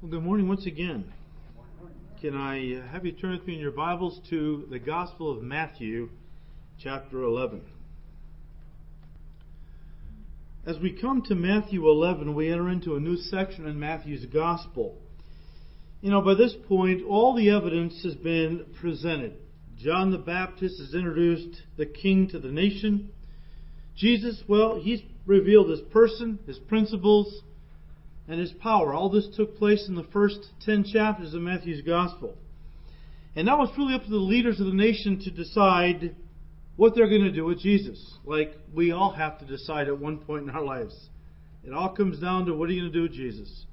Well, good morning once again. Can I uh, have you turn with me in your Bibles to the Gospel of Matthew, chapter 11? As we come to Matthew 11, we enter into a new section in Matthew's Gospel. You know, by this point, all the evidence has been presented. John the Baptist has introduced the King to the nation. Jesus, well, he's revealed his person, his principles, and his power. All this took place in the first ten chapters of Matthew's Gospel. And now it's really up to the leaders of the nation to decide what they're going to do with Jesus, like we all have to decide at one point in our lives. It all comes down to what are you going to do with Jesus?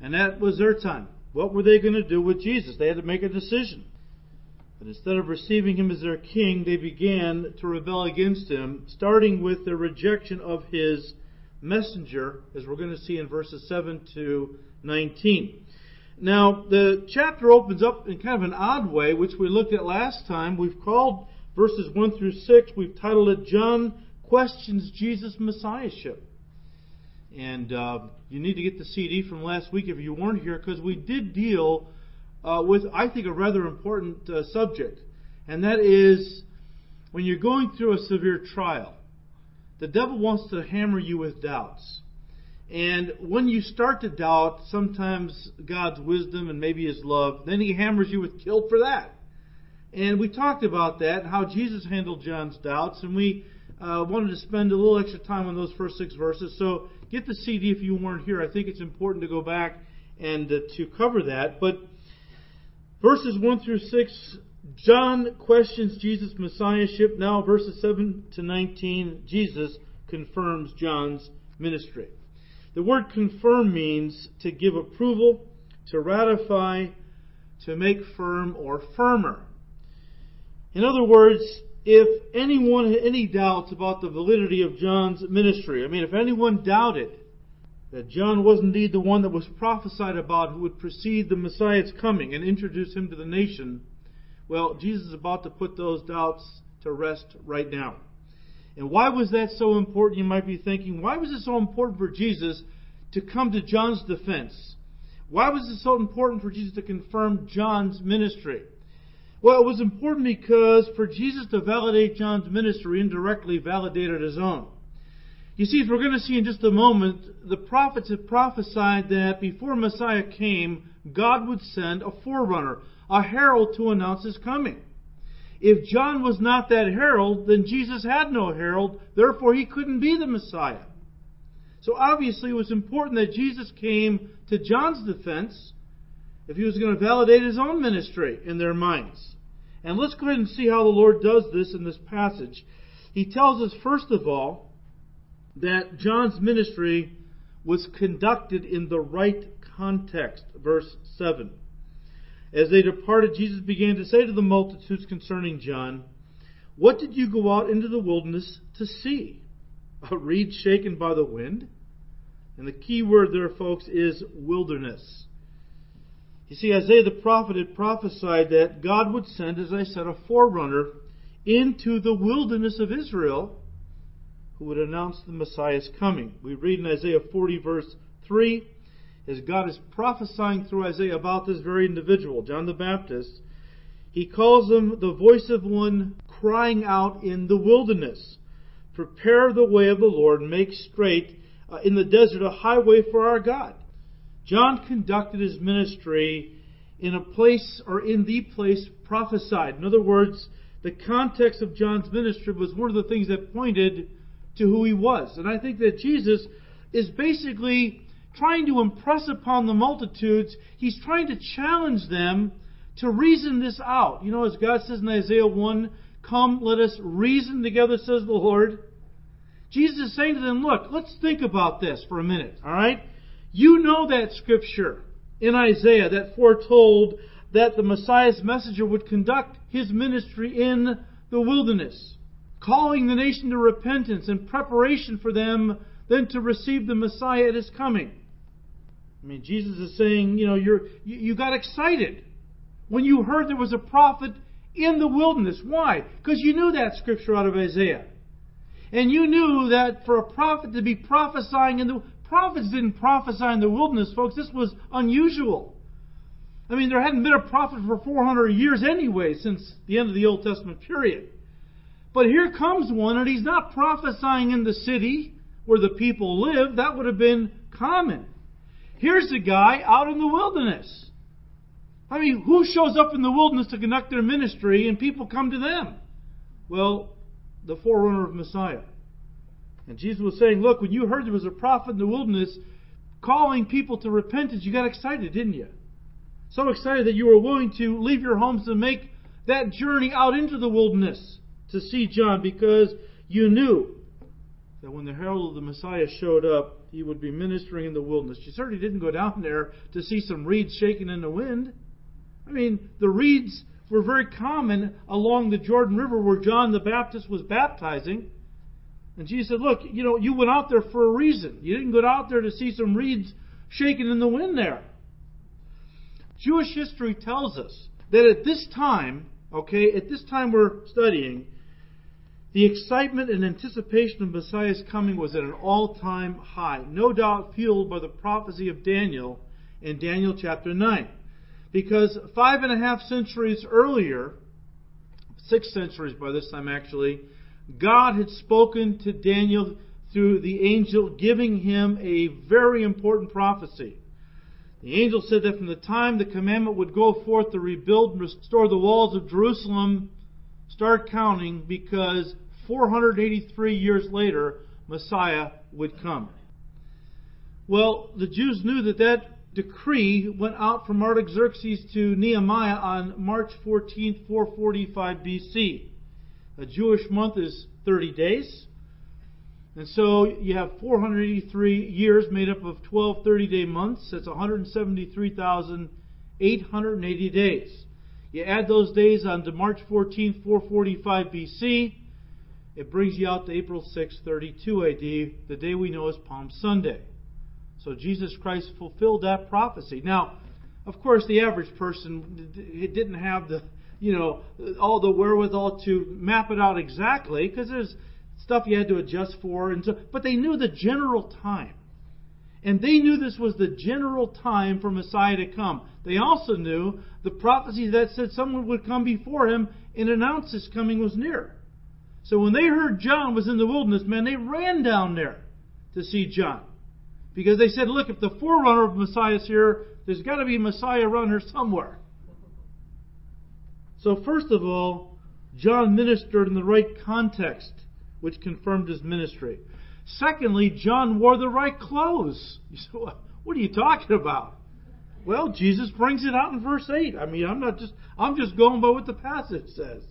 And that was their time. What were they going to do with Jesus? They had to make a decision. But instead of receiving him as their king, they began to rebel against him, starting with their rejection of his messenger, as we're going to see in verses 7 to 19. Now, the chapter opens up in kind of an odd way, which we looked at last time. We've called verses 1 through 6, we've titled it John Questions Jesus' Messiahship. And uh, you need to get the CD from last week if you weren't here, because we did deal uh, with, I think, a rather important uh, subject. And that is when you're going through a severe trial the devil wants to hammer you with doubts. And when you start to doubt sometimes God's wisdom and maybe his love, then he hammers you with guilt for that. And we talked about that, how Jesus handled John's doubts, and we uh, wanted to spend a little extra time on those first six verses. So get the CD if you weren't here. I think it's important to go back and uh, to cover that. But verses 1 through 6 John questions Jesus' messiahship. Now, verses 7 to 19, Jesus confirms John's ministry. The word confirm means to give approval, to ratify, to make firm or firmer. In other words, if anyone had any doubts about the validity of John's ministry, I mean, if anyone doubted that John was indeed the one that was prophesied about who would precede the Messiah's coming and introduce him to the nation, well, Jesus is about to put those doubts to rest right now. And why was that so important? You might be thinking, why was it so important for Jesus to come to John's defense? Why was it so important for Jesus to confirm John's ministry? Well, it was important because for Jesus to validate John's ministry indirectly validated his own. You see, as we're going to see in just a moment, the prophets had prophesied that before Messiah came, God would send a forerunner, a herald to announce his coming. If John was not that herald, then Jesus had no herald, therefore he couldn't be the Messiah. So obviously it was important that Jesus came to John's defense if he was going to validate his own ministry in their minds. And let's go ahead and see how the Lord does this in this passage. He tells us, first of all, that John's ministry was conducted in the right context. Verse 7. As they departed, Jesus began to say to the multitudes concerning John, What did you go out into the wilderness to see? A reed shaken by the wind? And the key word there, folks, is wilderness. You see, Isaiah the prophet had prophesied that God would send, as I said, a forerunner into the wilderness of Israel who would announce the Messiah's coming. We read in Isaiah 40, verse 3, as God is prophesying through Isaiah about this very individual, John the Baptist, he calls him the voice of one crying out in the wilderness. Prepare the way of the Lord, make straight uh, in the desert a highway for our God. John conducted his ministry in a place or in the place prophesied. In other words, the context of John's ministry was one of the things that pointed to who he was. And I think that Jesus is basically trying to impress upon the multitudes, he's trying to challenge them to reason this out. You know, as God says in Isaiah 1, Come, let us reason together, says the Lord. Jesus is saying to them, Look, let's think about this for a minute, all right? You know that scripture in Isaiah that foretold that the Messiah's messenger would conduct his ministry in the wilderness, calling the nation to repentance and preparation for them then to receive the Messiah at his coming. I mean, Jesus is saying, you know, you're, you, you got excited when you heard there was a prophet in the wilderness. Why? Because you knew that scripture out of Isaiah. And you knew that for a prophet to be prophesying in the prophets didn't prophesy in the wilderness, folks. This was unusual. I mean, there hadn't been a prophet for 400 years anyway since the end of the Old Testament period. But here comes one, and he's not prophesying in the city where the people live. That would have been common. Here's a guy out in the wilderness. I mean, who shows up in the wilderness to conduct their ministry and people come to them? Well, the forerunner of Messiah. And Jesus was saying, look, when you heard there was a prophet in the wilderness calling people to repentance, you got excited, didn't you? So excited that you were willing to leave your homes and make that journey out into the wilderness to see John because you knew that when the herald of the Messiah showed up, he would be ministering in the wilderness. You certainly didn't go down there to see some reeds shaking in the wind. I mean, the reeds were very common along the Jordan River where John the Baptist was baptizing. And Jesus said, Look, you know, you went out there for a reason. You didn't go out there to see some reeds shaking in the wind there. Jewish history tells us that at this time, okay, at this time we're studying, the excitement and anticipation of Messiah's coming was at an all time high, no doubt fueled by the prophecy of Daniel in Daniel chapter 9. Because five and a half centuries earlier, six centuries by this time actually, God had spoken to Daniel through the angel, giving him a very important prophecy. The angel said that from the time the commandment would go forth to rebuild and restore the walls of Jerusalem, start counting because 483 years later, Messiah would come. Well, the Jews knew that that decree went out from Artaxerxes to Nehemiah on March 14, 445 BC. A Jewish month is 30 days. And so you have 483 years made up of 12 30 day months. That's 173,880 days. You add those days on to March 14, 445 BC. It brings you out to April 6, 32 AD, the day we know as Palm Sunday. So Jesus Christ fulfilled that prophecy. Now, of course, the average person didn't have the, you know, all the wherewithal to map it out exactly because there's stuff you had to adjust for, and so. But they knew the general time, and they knew this was the general time for Messiah to come. They also knew the prophecy that said someone would come before him and announce his coming was near. So when they heard John was in the wilderness, man, they ran down there to see John. Because they said, look, if the forerunner of Messiah is here, there's got to be a Messiah around here somewhere. So, first of all, John ministered in the right context, which confirmed his ministry. Secondly, John wore the right clothes. You say, what are you talking about? Well, Jesus brings it out in verse 8. I mean, I'm not just, I'm just going by what the passage says.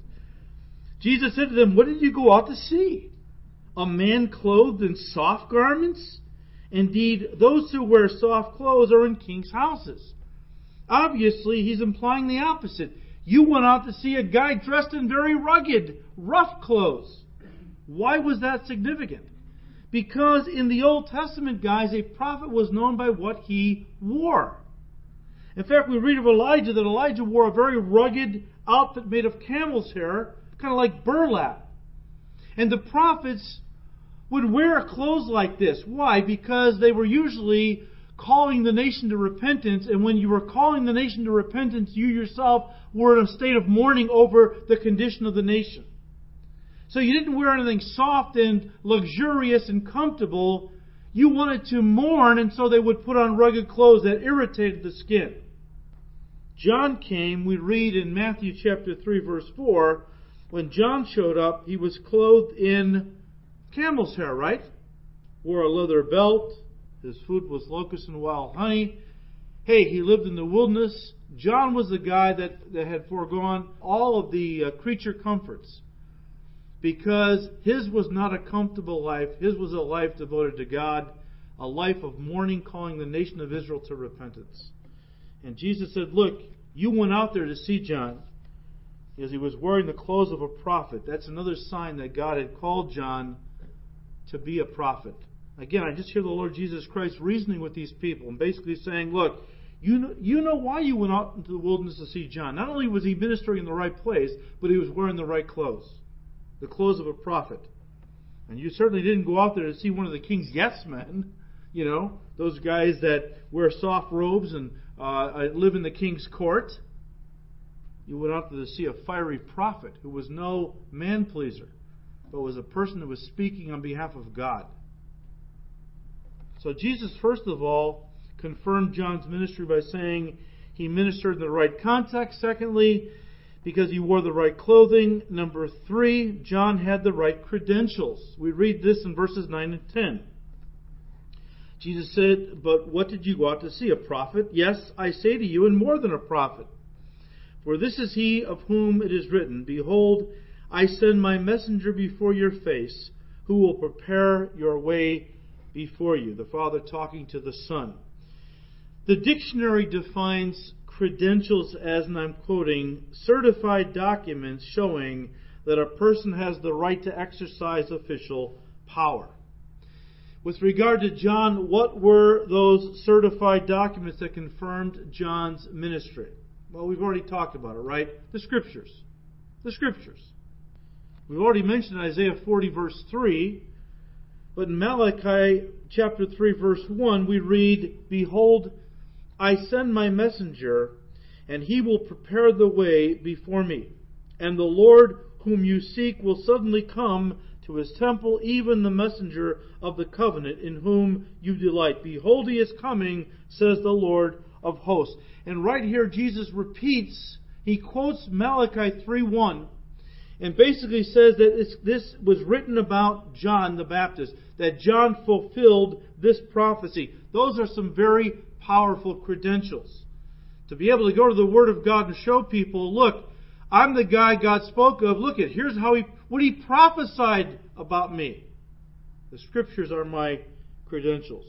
Jesus said to them, What did you go out to see? A man clothed in soft garments? Indeed, those who wear soft clothes are in king's houses. Obviously, he's implying the opposite. You went out to see a guy dressed in very rugged, rough clothes. Why was that significant? Because in the Old Testament, guys, a prophet was known by what he wore. In fact, we read of Elijah that Elijah wore a very rugged outfit made of camel's hair, kind of like burlap. And the prophets would wear clothes like this. Why? Because they were usually calling the nation to repentance, and when you were calling the nation to repentance, you yourself were in a state of mourning over the condition of the nation. So you didn't wear anything soft and luxurious and comfortable. You wanted to mourn, and so they would put on rugged clothes that irritated the skin. John came, we read in Matthew chapter 3, verse 4, when John showed up, he was clothed in camel's hair, right? Wore a leather belt. His food was locusts and wild honey. Hey, he lived in the wilderness. John was the guy that, that had foregone all of the uh, creature comforts because his was not a comfortable life. His was a life devoted to God, a life of mourning, calling the nation of Israel to repentance. And Jesus said, Look, you went out there to see John because he was wearing the clothes of a prophet. That's another sign that God had called John to be a prophet. Again, I just hear the Lord Jesus Christ reasoning with these people and basically saying, look, you know, you know why you went out into the wilderness to see John. Not only was he ministering in the right place, but he was wearing the right clothes. The clothes of a prophet. And you certainly didn't go out there to see one of the king's yes men. You know, those guys that wear soft robes and uh, live in the king's court. You went out there to see a fiery prophet who was no man pleaser, but was a person who was speaking on behalf of God. So Jesus, first of all, confirmed John's ministry by saying he ministered in the right context. Secondly, because he wore the right clothing. Number three, John had the right credentials. We read this in verses 9 and 10. Jesus said, But what did you go out to see? A prophet? Yes, I say to you, and more than a prophet. For this is he of whom it is written, Behold, I send my messenger before your face, who will prepare your way before you. The Father talking to the Son. The dictionary defines credentials as, and I'm quoting, certified documents showing that a person has the right to exercise official power. With regard to John, what were those certified documents that confirmed John's ministry? Well, we've already talked about it, right? The Scriptures. The Scriptures. We've already mentioned Isaiah 40, verse 3. But in Malachi chapter 3, verse 1, we read, Behold, I send my messenger, and he will prepare the way before me. And the Lord whom you seek will suddenly come to his temple, even the messenger of the covenant in whom you delight. Behold, he is coming, says the Lord of hosts. And right here, Jesus repeats, he quotes Malachi 3 1 and basically says that this was written about John the Baptist, that John fulfilled this prophecy. Those are some very powerful credentials. To be able to go to the Word of God and show people, look, I'm the guy God spoke of. Look at here's how he what he prophesied about me. The scriptures are my credentials.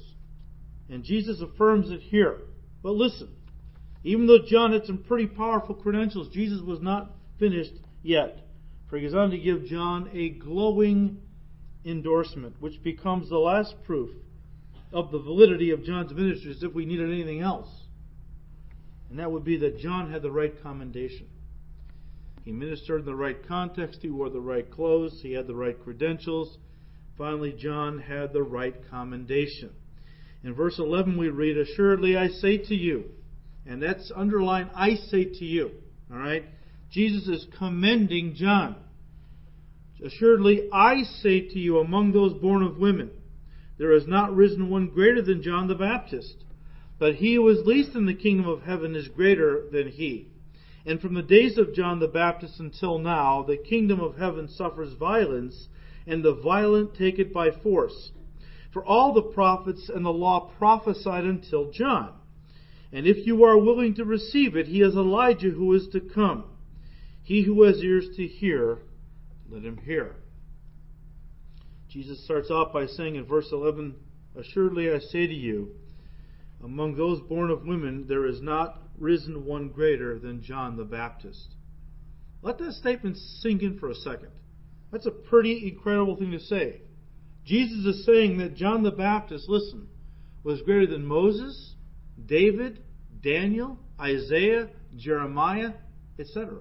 And Jesus affirms it here. But listen, even though John had some pretty powerful credentials, Jesus was not finished yet. For he goes on to give John a glowing endorsement, which becomes the last proof of the validity of John's ministry as if we needed anything else. And that would be that John had the right commendation. He ministered in the right context, he wore the right clothes, he had the right credentials. Finally, John had the right commendation. In verse 11, we read, Assuredly I say to you, and that's underlined, I say to you. All right? Jesus is commending John. Assuredly, I say to you, among those born of women, there has not risen one greater than John the Baptist. But he who is least in the kingdom of heaven is greater than he. And from the days of John the Baptist until now, the kingdom of heaven suffers violence, and the violent take it by force. For all the prophets and the law prophesied until John. And if you are willing to receive it, he is Elijah who is to come. He who has ears to hear, let him hear. Jesus starts off by saying in verse 11, Assuredly I say to you, among those born of women, there is not risen one greater than John the Baptist. Let that statement sink in for a second. That's a pretty incredible thing to say. Jesus is saying that John the Baptist, listen, was greater than Moses, David, Daniel, Isaiah, Jeremiah, etc.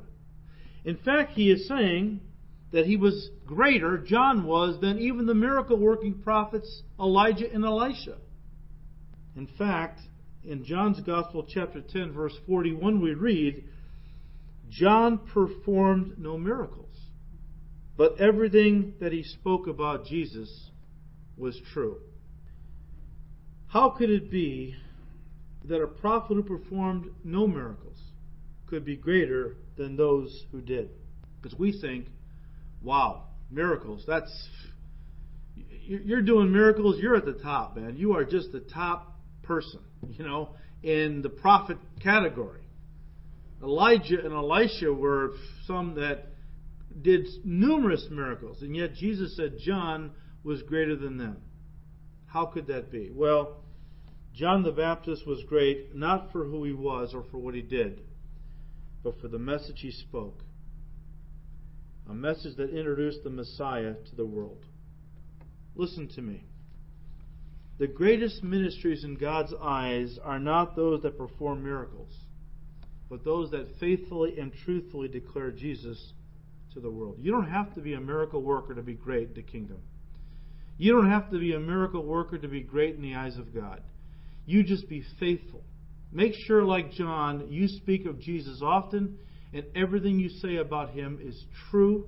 In fact, he is saying that he was greater, John was, than even the miracle working prophets Elijah and Elisha. In fact, in John's Gospel, chapter 10, verse 41, we read, John performed no miracles, but everything that he spoke about Jesus was true. How could it be that a prophet who performed no miracles could be greater than those who did. Because we think, wow, miracles, that's. You're doing miracles, you're at the top, man. You are just the top person, you know, in the prophet category. Elijah and Elisha were some that did numerous miracles, and yet Jesus said John was greater than them. How could that be? Well, John the Baptist was great not for who he was or for what he did, but for the message he spoke. A message that introduced the Messiah to the world. Listen to me. The greatest ministries in God's eyes are not those that perform miracles, but those that faithfully and truthfully declare Jesus to the world. You don't have to be a miracle worker to be great in the kingdom. You don't have to be a miracle worker to be great in the eyes of God. You just be faithful. Make sure, like John, you speak of Jesus often, and everything you say about him is true,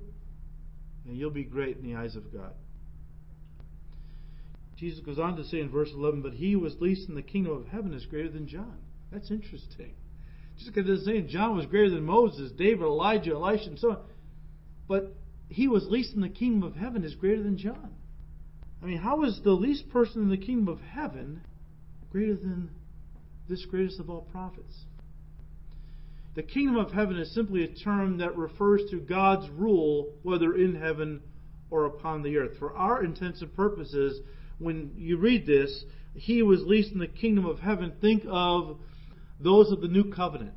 and you'll be great in the eyes of God. Jesus goes on to say in verse 11, But he who was least in the kingdom of heaven is greater than John. That's interesting. Just because it's saying John was greater than Moses, David, Elijah, Elisha, and so on. But he was least in the kingdom of heaven is greater than John. I mean, how is the least person in the kingdom of heaven greater than this greatest of all prophets? The kingdom of heaven is simply a term that refers to God's rule, whether in heaven or upon the earth. For our intents and purposes, when you read this, he was least in the kingdom of heaven, think of those of the new covenant.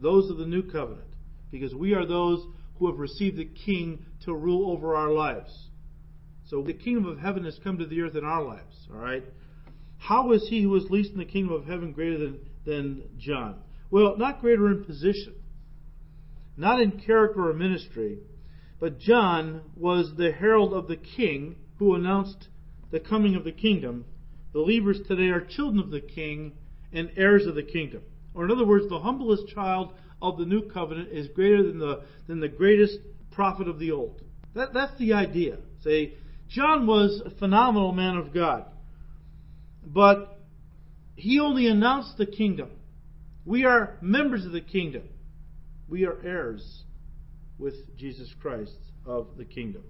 Those of the new covenant. Because we are those who have received the king to rule over our lives. So the kingdom of heaven has come to the earth in our lives. All right? How is he who is least in the kingdom of heaven greater than, than John? Well, not greater in position, not in character or ministry, but John was the herald of the king who announced the coming of the kingdom. Believers today are children of the king and heirs of the kingdom. Or in other words, the humblest child of the new covenant is greater than the, than the greatest prophet of the old. That, that's the idea. Say, John was a phenomenal man of God. But he only announced the kingdom. We are members of the kingdom. We are heirs with Jesus Christ of the kingdom.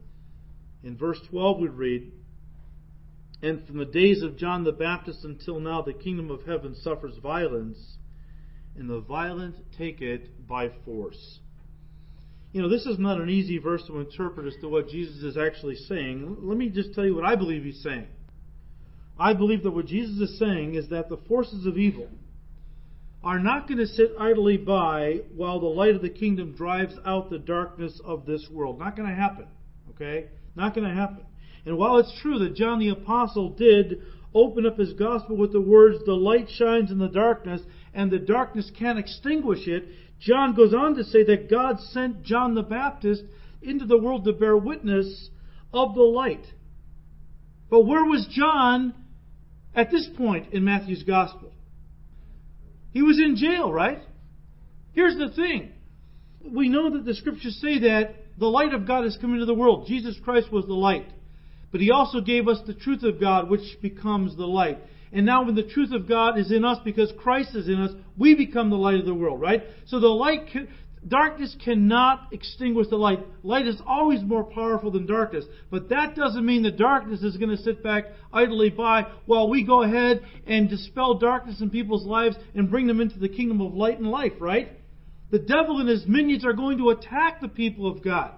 In verse 12, we read, and from the days of John the Baptist until now, the kingdom of heaven suffers violence, and the violent take it by force. You know, this is not an easy verse to interpret as to what Jesus is actually saying. Let me just tell you what I believe he's saying. I believe that what Jesus is saying is that the forces of evil are not going to sit idly by while the light of the kingdom drives out the darkness of this world. Not going to happen. Okay? Not going to happen. And while it's true that John the Apostle did open up his gospel with the words, the light shines in the darkness, and the darkness can't extinguish it, John goes on to say that God sent John the Baptist into the world to bear witness of the light. But where was John at this point in Matthew's gospel? He was in jail, right? Here's the thing. We know that the scriptures say that the light of God has come into the world. Jesus Christ was the light. But he also gave us the truth of God, which becomes the light. And now when the truth of God is in us because Christ is in us, we become the light of the world, right? So the light, darkness cannot extinguish the light. Light is always more powerful than darkness. But that doesn't mean that darkness is going to sit back idly by while we go ahead and dispel darkness in people's lives and bring them into the kingdom of light and life, right? The devil and his minions are going to attack the people of God.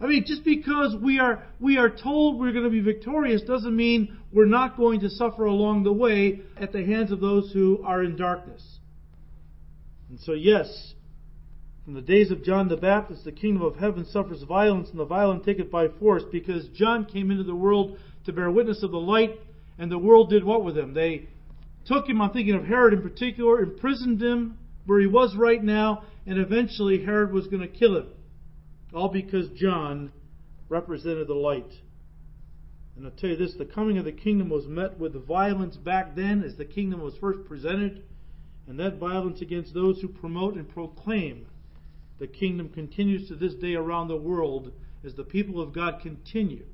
I mean, just because we are, we are told we're going to be victorious doesn't mean we're not going to suffer along the way at the hands of those who are in darkness. And so, yes, from the days of John the Baptist, the kingdom of heaven suffers violence, and the violent take it by force, because John came into the world to bear witness of the light, and the world did what with him? They took him, I'm thinking of Herod in particular, imprisoned him where he was right now, and eventually Herod was going to kill him. All because John represented the light. And I'll tell you this the coming of the kingdom was met with violence back then as the kingdom was first presented. And that violence against those who promote and proclaim the kingdom continues to this day around the world as the people of God continue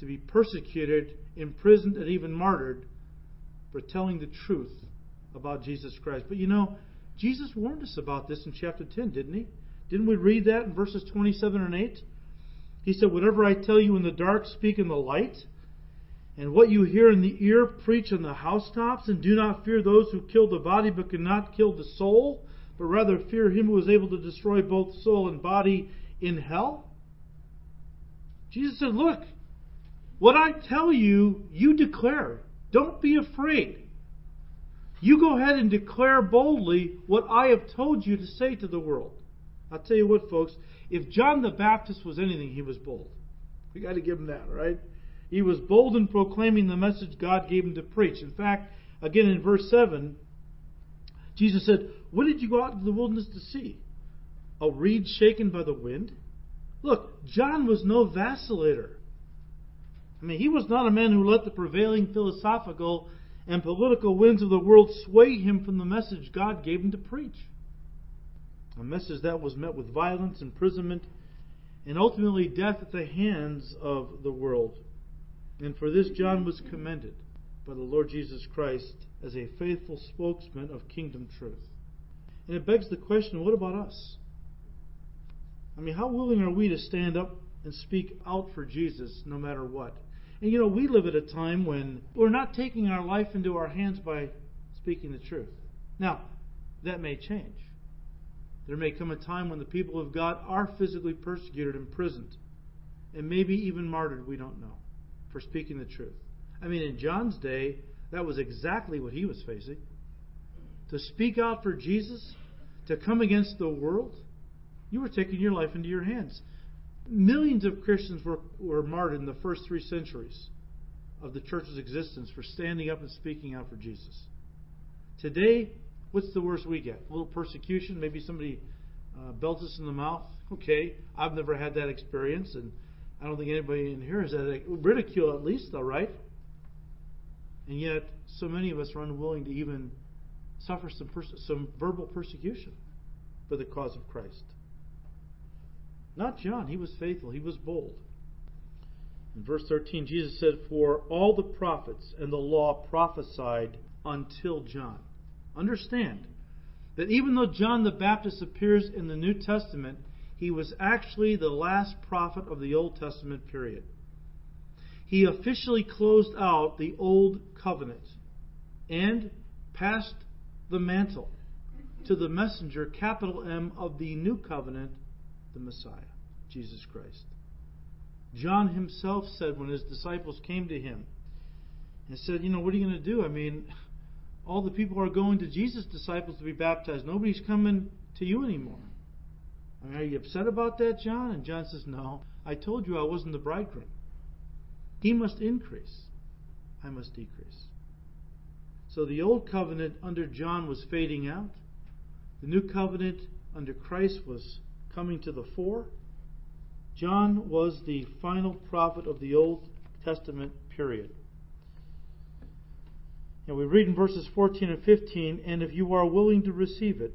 to be persecuted, imprisoned, and even martyred for telling the truth about Jesus Christ. But you know, Jesus warned us about this in chapter 10, didn't he? Didn't we read that in verses 27 and 8? He said, Whatever I tell you in the dark, speak in the light. And what you hear in the ear, preach on the housetops. And do not fear those who kill the body but cannot kill the soul, but rather fear him who is able to destroy both soul and body in hell. Jesus said, Look, what I tell you, you declare. Don't be afraid. You go ahead and declare boldly what I have told you to say to the world. I'll tell you what, folks, if John the Baptist was anything, he was bold. We got to give him that, right? He was bold in proclaiming the message God gave him to preach. In fact, again in verse 7, Jesus said, What did you go out into the wilderness to see? A reed shaken by the wind? Look, John was no vacillator. I mean, he was not a man who let the prevailing philosophical and political winds of the world sway him from the message God gave him to preach. A message that was met with violence, imprisonment, and ultimately death at the hands of the world. And for this, John was commended by the Lord Jesus Christ as a faithful spokesman of kingdom truth. And it begs the question what about us? I mean, how willing are we to stand up and speak out for Jesus no matter what? And you know, we live at a time when we're not taking our life into our hands by speaking the truth. Now, that may change. There may come a time when the people of God are physically persecuted, imprisoned, and maybe even martyred, we don't know, for speaking the truth. I mean, in John's day, that was exactly what he was facing. To speak out for Jesus, to come against the world, you were taking your life into your hands. Millions of Christians were, were martyred in the first three centuries of the church's existence for standing up and speaking out for Jesus. Today, what's the worst we get? A little persecution, maybe somebody uh, belts us in the mouth. Okay, I've never had that experience, and I don't think anybody in here has had ridicule at least, though, right? And yet, so many of us are unwilling to even suffer some, pers- some verbal persecution for the cause of Christ. Not John. He was faithful, he was bold. In verse 13, Jesus said, For all the prophets and the law prophesied until John. Understand that even though John the Baptist appears in the New Testament, he was actually the last prophet of the Old Testament period he officially closed out the old covenant and passed the mantle to the messenger, capital M, of the new covenant, the Messiah, Jesus Christ. John himself said when his disciples came to him and said, You know, what are you going to do? I mean, all the people are going to Jesus' disciples to be baptized. Nobody's coming to you anymore. I mean, are you upset about that, John? And John says, No. I told you I wasn't the bridegroom. He must increase. I must decrease. So the old covenant under John was fading out. The new covenant under Christ was coming to the fore. John was the final prophet of the Old Testament period. And we read in verses 14 and 15, and if you are willing to receive it,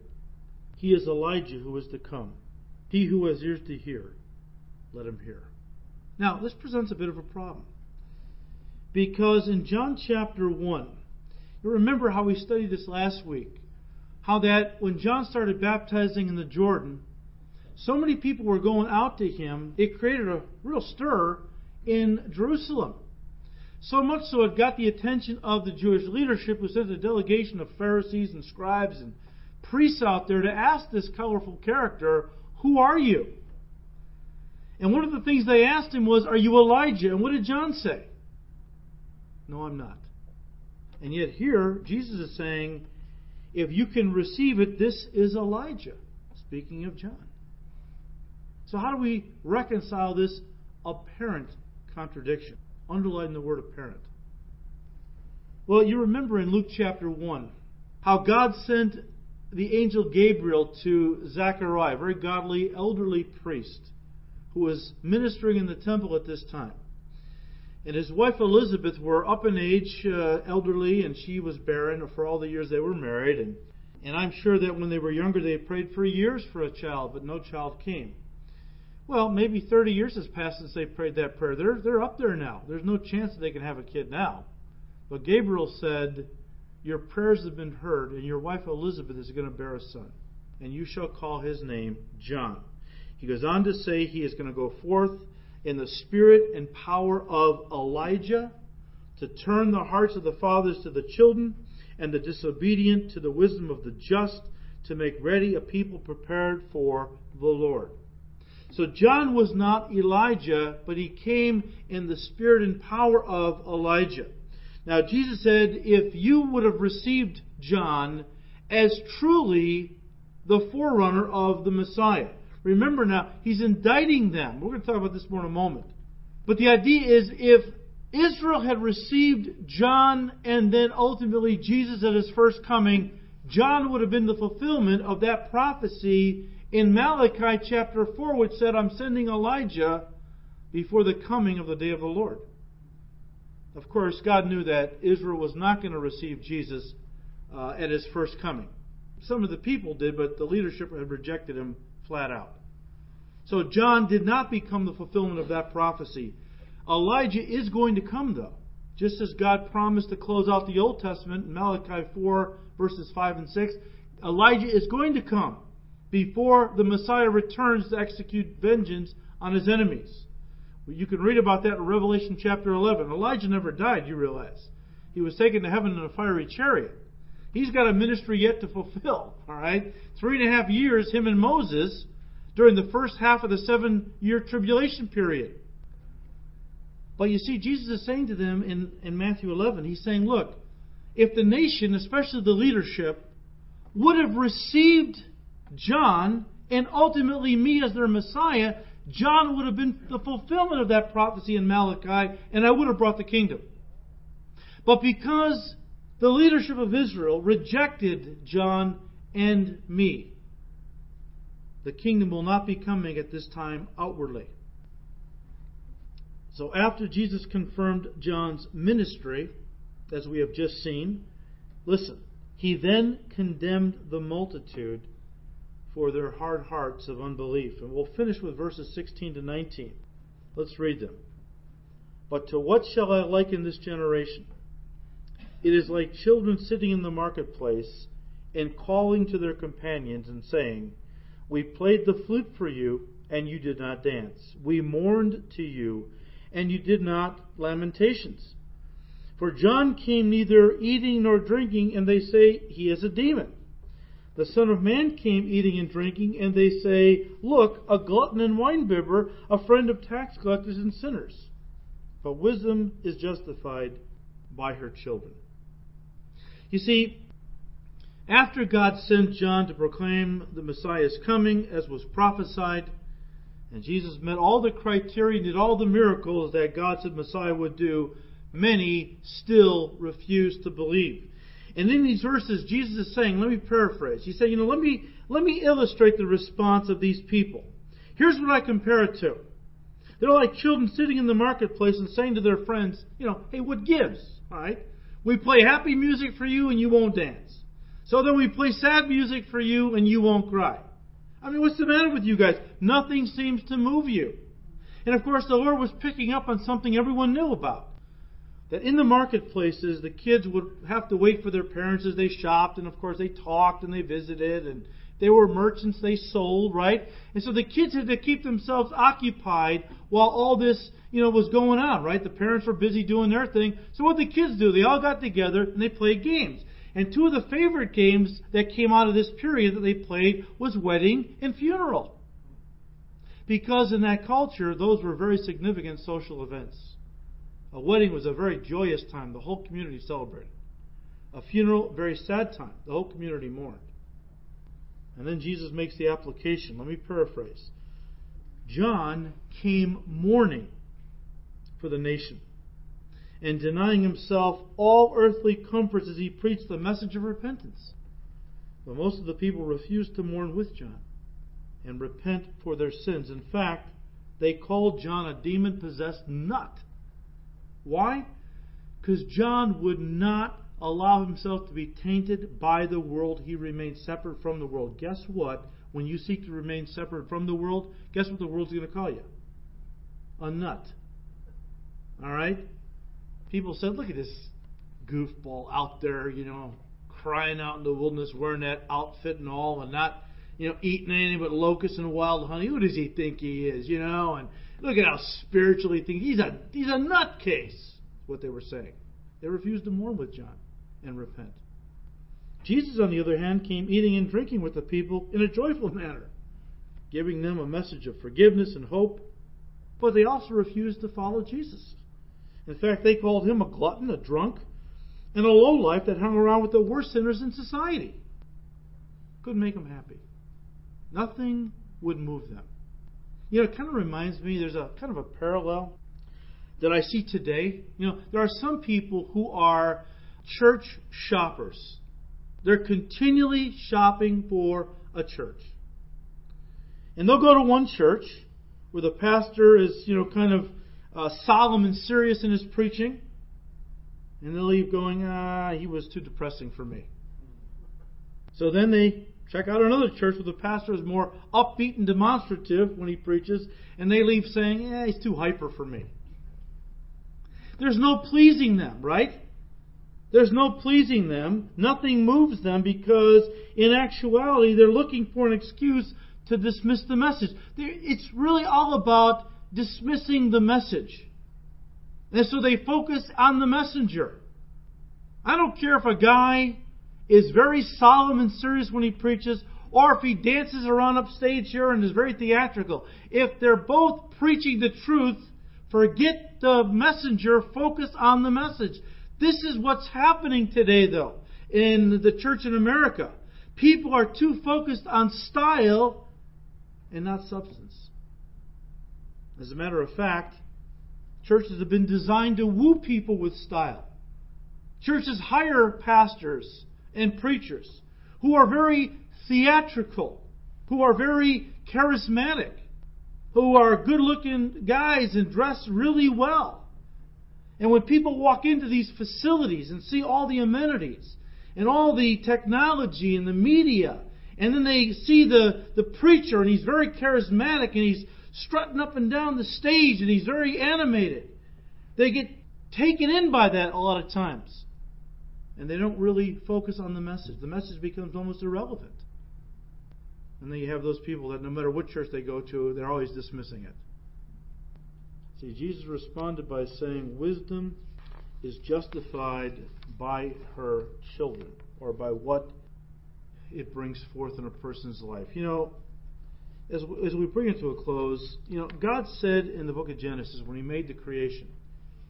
he is Elijah who is to come. He who has ears to hear, let him hear. Now, this presents a bit of a problem. Because in John chapter 1, you remember how we studied this last week. How that when John started baptizing in the Jordan, so many people were going out to him, it created a real stir in Jerusalem. So much so it got the attention of the Jewish leadership who sent a delegation of Pharisees and scribes and priests out there to ask this colorful character, Who are you? And one of the things they asked him was, Are you Elijah? And what did John say? No, I'm not. And yet here, Jesus is saying, if you can receive it, this is Elijah, speaking of John. So, how do we reconcile this apparent contradiction? Underline the word apparent. Well, you remember in Luke chapter 1 how God sent the angel Gabriel to Zechariah, a very godly, elderly priest who was ministering in the temple at this time and his wife Elizabeth were up in age, uh, elderly, and she was barren for all the years they were married. And, and I'm sure that when they were younger, they prayed for years for a child, but no child came. Well, maybe 30 years has passed since they prayed that prayer. They're, they're up there now. There's no chance that they can have a kid now. But Gabriel said, Your prayers have been heard, and your wife Elizabeth is going to bear a son, and you shall call his name John. He goes on to say he is going to go forth in the spirit and power of Elijah to turn the hearts of the fathers to the children and the disobedient to the wisdom of the just to make ready a people prepared for the Lord. So John was not Elijah, but he came in the spirit and power of Elijah. Now Jesus said, if you would have received John as truly the forerunner of the Messiah. Remember now, he's indicting them. We're going to talk about this more in a moment. But the idea is if Israel had received John and then ultimately Jesus at his first coming, John would have been the fulfillment of that prophecy in Malachi chapter 4, which said, I'm sending Elijah before the coming of the day of the Lord. Of course, God knew that Israel was not going to receive Jesus uh, at his first coming. Some of the people did, but the leadership had rejected him flat out. So John did not become the fulfillment of that prophecy. Elijah is going to come, though. Just as God promised to close out the Old Testament in Malachi 4, verses 5 and 6, Elijah is going to come before the Messiah returns to execute vengeance on his enemies. You can read about that in Revelation chapter 11. Elijah never died, you realize. He was taken to heaven in a fiery chariot. He's got a ministry yet to fulfill, all right? Three and a half years, him and Moses, during the first half of the seven year tribulation period. But you see, Jesus is saying to them in, in Matthew 11, He's saying, look, if the nation, especially the leadership, would have received John and ultimately me as their Messiah, John would have been the fulfillment of that prophecy in Malachi, and I would have brought the kingdom. But because the leadership of Israel rejected John and me, the kingdom will not be coming at this time outwardly. So after Jesus confirmed John's ministry, as we have just seen, listen, he then condemned the multitude for their hard hearts of unbelief. And we'll finish with verses 16 to 19. Let's read them. But to what shall I liken this generation? It is like children sitting in the marketplace and calling to their companions and saying, We played the flute for you, and you did not dance. We mourned to you, and you did not lamentations. For John came neither eating nor drinking, and they say he is a demon. The Son of Man came eating and drinking, and they say, Look, a glutton and winebibber, a friend of tax collectors and sinners. But wisdom is justified by her children. You see, after God sent John to proclaim the Messiah's coming, as was prophesied, and Jesus met all the criteria, did all the miracles that God said Messiah would do, many still refused to believe. And in these verses, Jesus is saying, let me paraphrase. He said, you know, let me, let me illustrate the response of these people. Here's what I compare it to. They're like children sitting in the marketplace and saying to their friends, you know, hey, what gives? All right? We play happy music for you and you won't dance. So then we play sad music for you and you won't cry. I mean, what's the matter with you guys? Nothing seems to move you. And of course, the Lord was picking up on something everyone knew about that in the marketplaces, the kids would have to wait for their parents as they shopped, and of course they talked and they visited, and they were merchants, they sold, right? And so the kids had to keep themselves occupied while all this, you know, was going on, right? The parents were busy doing their thing. So what the kids do? They all got together and they played games. And two of the favorite games that came out of this period that they played was wedding and funeral. Because in that culture, those were very significant social events. A wedding was a very joyous time. The whole community celebrated. A funeral, very sad time. The whole community mourned. And then Jesus makes the application. Let me paraphrase. John came mourning for the nation and denying himself all earthly comforts as he preached the message of repentance. But most of the people refused to mourn with John and repent for their sins. In fact, they called John a demon possessed nut. Why? Because John would not allow himself to be tainted by the world. He remained separate from the world. Guess what? When you seek to remain separate from the world, guess what the world's going to call you? A nut. All right? People said, look at this goofball out there, you know, crying out in the wilderness, wearing that outfit and all, and not, you know, eating anything but locusts and wild honey. Who does he think he is, you know? And Look at how spiritually think he's a he's a nutcase. What they were saying. They refused to mourn with John and repent. Jesus, on the other hand, came eating and drinking with the people in a joyful manner, giving them a message of forgiveness and hope. But they also refused to follow Jesus. In fact, they called him a glutton, a drunk, and a lowlife that hung around with the worst sinners in society. Couldn't make them happy. Nothing would move them. You know, it kind of reminds me, there's a kind of a parallel that I see today. You know, there are some people who are church shoppers. They're continually shopping for a church. And they'll go to one church where the pastor is, you know, kind of uh, solemn and serious in his preaching. And they'll leave going, ah, he was too depressing for me. So then they check out another church where the pastor is more upbeat and demonstrative when he preaches, and they leave saying, yeah, he's too hyper for me. There's no pleasing them, right? There's no pleasing them. Nothing moves them because, in actuality, they're looking for an excuse to dismiss the message. It's really all about dismissing the message. And so they focus on the messenger. I don't care if a guy is very solemn and serious when he preaches, or if he dances around upstage here and is very theatrical. If they're both preaching the truth, forget the messenger, focus on the message. This is what's happening today, though, in the church in America. People are too focused on style and not substance. As a matter of fact, churches have been designed to woo people with style. Churches hire pastors and preachers who are very theatrical, who are very charismatic, who are good looking guys and dress really well. And when people walk into these facilities and see all the amenities and all the technology and the media, and then they see the, the preacher and he's very charismatic and he's strutting up and down the stage and he's very animated, they get taken in by that a lot of times. And they don't really focus on the message. The message becomes almost irrelevant. And then you have those people that no matter what church they go to, they're always dismissing it. See, Jesus responded by saying, Wisdom is justified by her children, or by what it brings forth in a person's life. You know, as, as we bring it to a close, you know, God said in the book of Genesis, when He made the creation,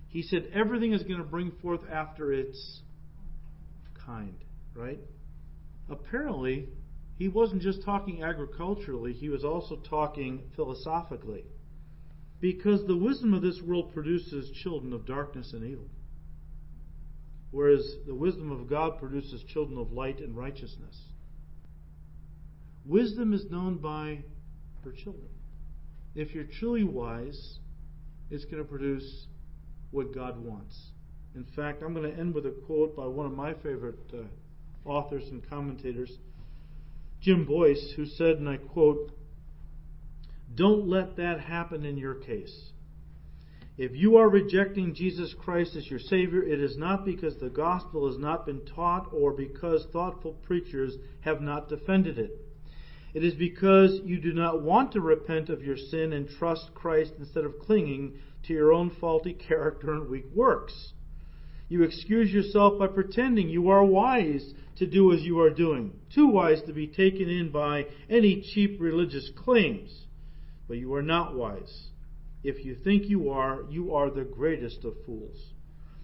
He said everything is going to bring forth after its kind, right? Apparently, He wasn't just talking agriculturally, He was also talking philosophically. Because the wisdom of this world produces children of darkness and evil. Whereas the wisdom of God produces children of light and righteousness. Wisdom is known by her children. If you're truly wise, it's going to produce what God wants. In fact, I'm going to end with a quote by one of my favorite uh, authors and commentators, Jim Boice, who said, and I quote, don't let that happen in your case. If you are rejecting Jesus Christ as your Savior, it is not because the gospel has not been taught or because thoughtful preachers have not defended it. It is because you do not want to repent of your sin and trust Christ instead of clinging to your own faulty character and weak works. You excuse yourself by pretending you are wise to do as you are doing, too wise to be taken in by any cheap religious claims but you are not wise. If you think you are, you are the greatest of fools.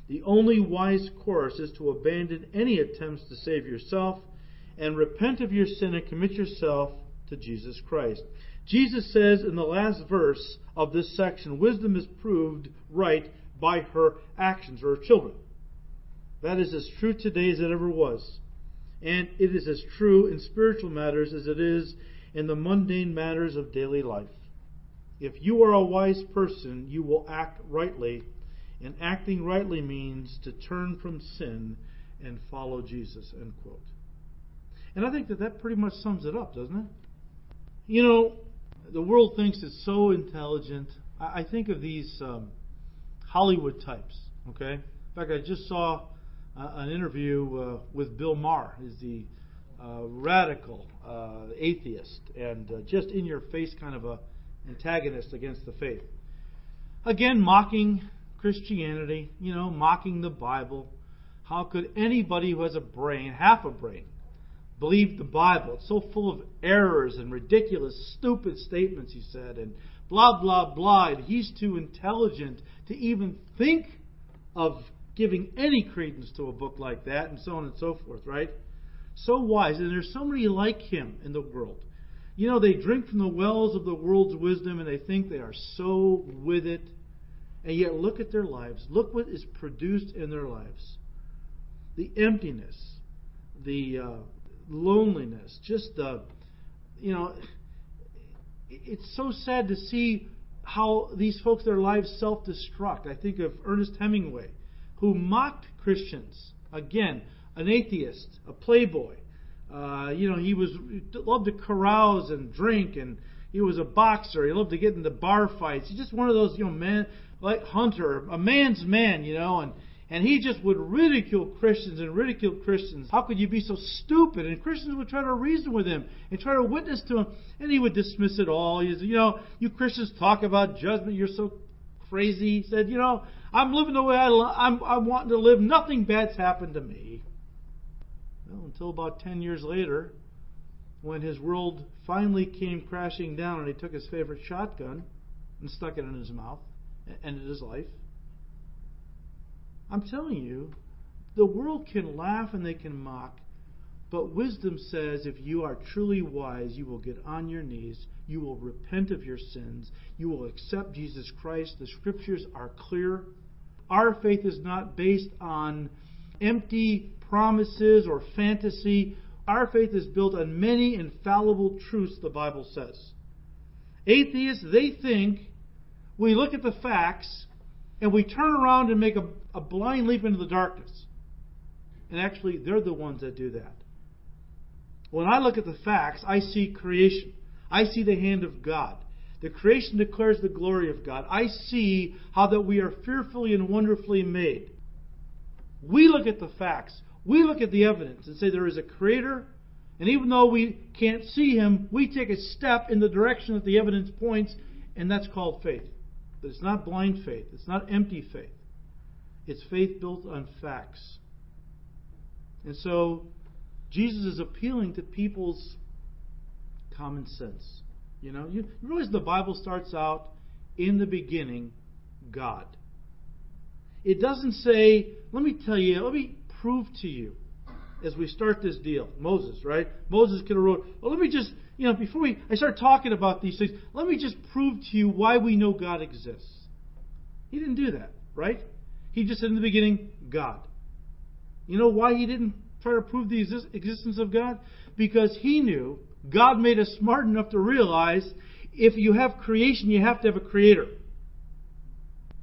The only wise course is to abandon any attempts to save yourself and repent of your sin and commit yourself to Jesus Christ. Jesus says in the last verse of this section, wisdom is proved right by her actions, or her children. That is as true today as it ever was. And it is as true in spiritual matters as it is in the mundane matters of daily life. If you are a wise person, you will act rightly, and acting rightly means to turn from sin and follow Jesus. End quote. And I think that that pretty much sums it up, doesn't it? You know, the world thinks it's so intelligent. I, think of these um, Hollywood types. Okay. In fact, I just saw uh, an interview uh, with Bill Maher. He's the uh, radical uh, atheist and uh, just in your face kind of a antagonist against the faith. Again, mocking Christianity, you know, mocking the Bible. How could anybody who has a brain, half a brain, believe the Bible? It's so full of errors and ridiculous, stupid statements, he said, and blah, blah, blah. And he's too intelligent to even think of giving any credence to a book like that, and so on and so forth, right? So wise. And there's so many like him in the world. You know, they drink from the wells of the world's wisdom and they think they are so with it. And yet, look at their lives. Look what is produced in their lives the emptiness, the uh, loneliness, just the, you know, it's so sad to see how these folks, their lives self destruct. I think of Ernest Hemingway, who mocked Christians. Again, an atheist, a playboy. Uh, you know, he was loved to carouse and drink, and he was a boxer. He loved to get into bar fights. He's just one of those, you know, man like Hunter, a man's man, you know, and and he just would ridicule Christians and ridicule Christians. How could you be so stupid? And Christians would try to reason with him and try to witness to him, and he would dismiss it all. He's, you know, you Christians talk about judgment. You're so crazy. He said, you know, I'm living the way I lo- I'm, I'm wanting to live. Nothing bad's happened to me. Well, until about ten years later, when his world finally came crashing down, and he took his favorite shotgun and stuck it in his mouth, and ended his life. I'm telling you, the world can laugh and they can mock, but wisdom says if you are truly wise, you will get on your knees, you will repent of your sins, you will accept Jesus Christ. The scriptures are clear. Our faith is not based on empty promises or fantasy. Our faith is built on many infallible truths, the Bible says. Atheists, they think we look at the facts and we turn around and make a, a blind leap into the darkness. And actually, they're the ones that do that. When I look at the facts, I see creation. I see the hand of God. The creation declares the glory of God. I see how that we are fearfully and wonderfully made. We look at the facts. We look at the evidence and say there is a creator. And even though we can't see him, we take a step in the direction that the evidence points, and that's called faith. But it's not blind faith, it's not empty faith. It's faith built on facts. And so Jesus is appealing to people's common sense. You know, you realize the Bible starts out in the beginning, God. It doesn't say, let me tell you, let me prove to you as we start this deal. Moses, right? Moses could have wrote, well, let me just you know, before we, I start talking about these things, let me just prove to you why we know God exists. He didn't do that, right? He just said in the beginning, God. You know why he didn't try to prove the existence of God? Because he knew God made us smart enough to realize if you have creation, you have to have a creator.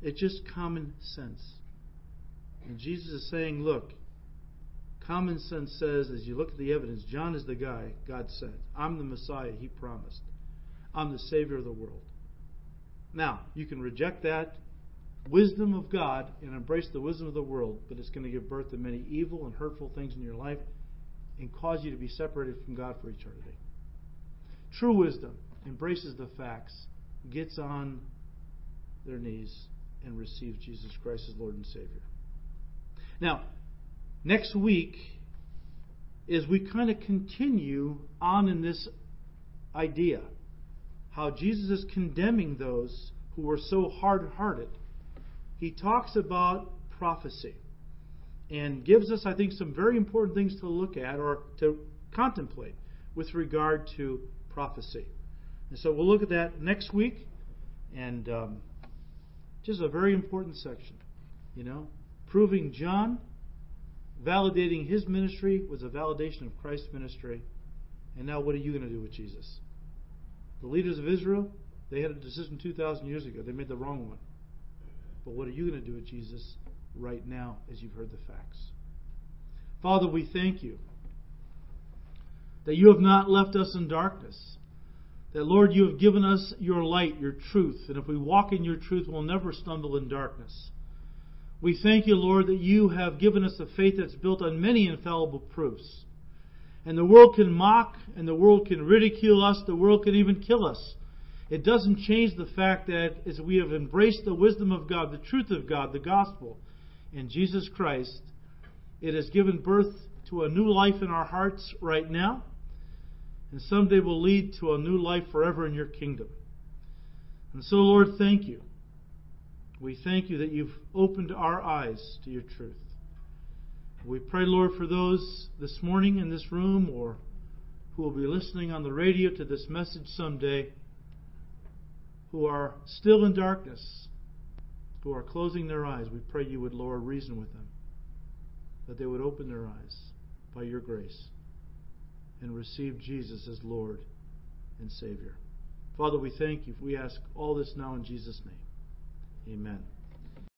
It's just common sense. And Jesus is saying, look, Common sense says, as you look at the evidence, John is the guy God sent. I'm the Messiah he promised. I'm the Savior of the world. Now, you can reject that wisdom of God and embrace the wisdom of the world, but it's going to give birth to many evil and hurtful things in your life and cause you to be separated from God for eternity. True wisdom embraces the facts, gets on their knees, and receive Jesus Christ as Lord and Savior. Now, Next week is we kind of continue on in this idea how Jesus is condemning those who were so hard hearted. He talks about prophecy and gives us, I think, some very important things to look at or to contemplate with regard to prophecy. And so we'll look at that next week, and um, just a very important section, you know, proving John Validating his ministry was a validation of Christ's ministry. And now, what are you going to do with Jesus? The leaders of Israel, they had a decision 2,000 years ago. They made the wrong one. But what are you going to do with Jesus right now as you've heard the facts? Father, we thank you that you have not left us in darkness. That, Lord, you have given us your light, your truth. And if we walk in your truth, we'll never stumble in darkness. We thank you, Lord, that you have given us a faith that's built on many infallible proofs. And the world can mock, and the world can ridicule us, the world can even kill us. It doesn't change the fact that as we have embraced the wisdom of God, the truth of God, the gospel, in Jesus Christ, it has given birth to a new life in our hearts right now, and someday will lead to a new life forever in your kingdom. And so, Lord, thank you we thank you that you've opened our eyes to your truth. We pray, Lord, for those this morning in this room or who will be listening on the radio to this message someday who are still in darkness, who are closing their eyes. We pray you would, Lord, reason with them, that they would open their eyes by your grace and receive Jesus as Lord and Savior. Father, we thank you. We ask all this now in Jesus' name. Amen.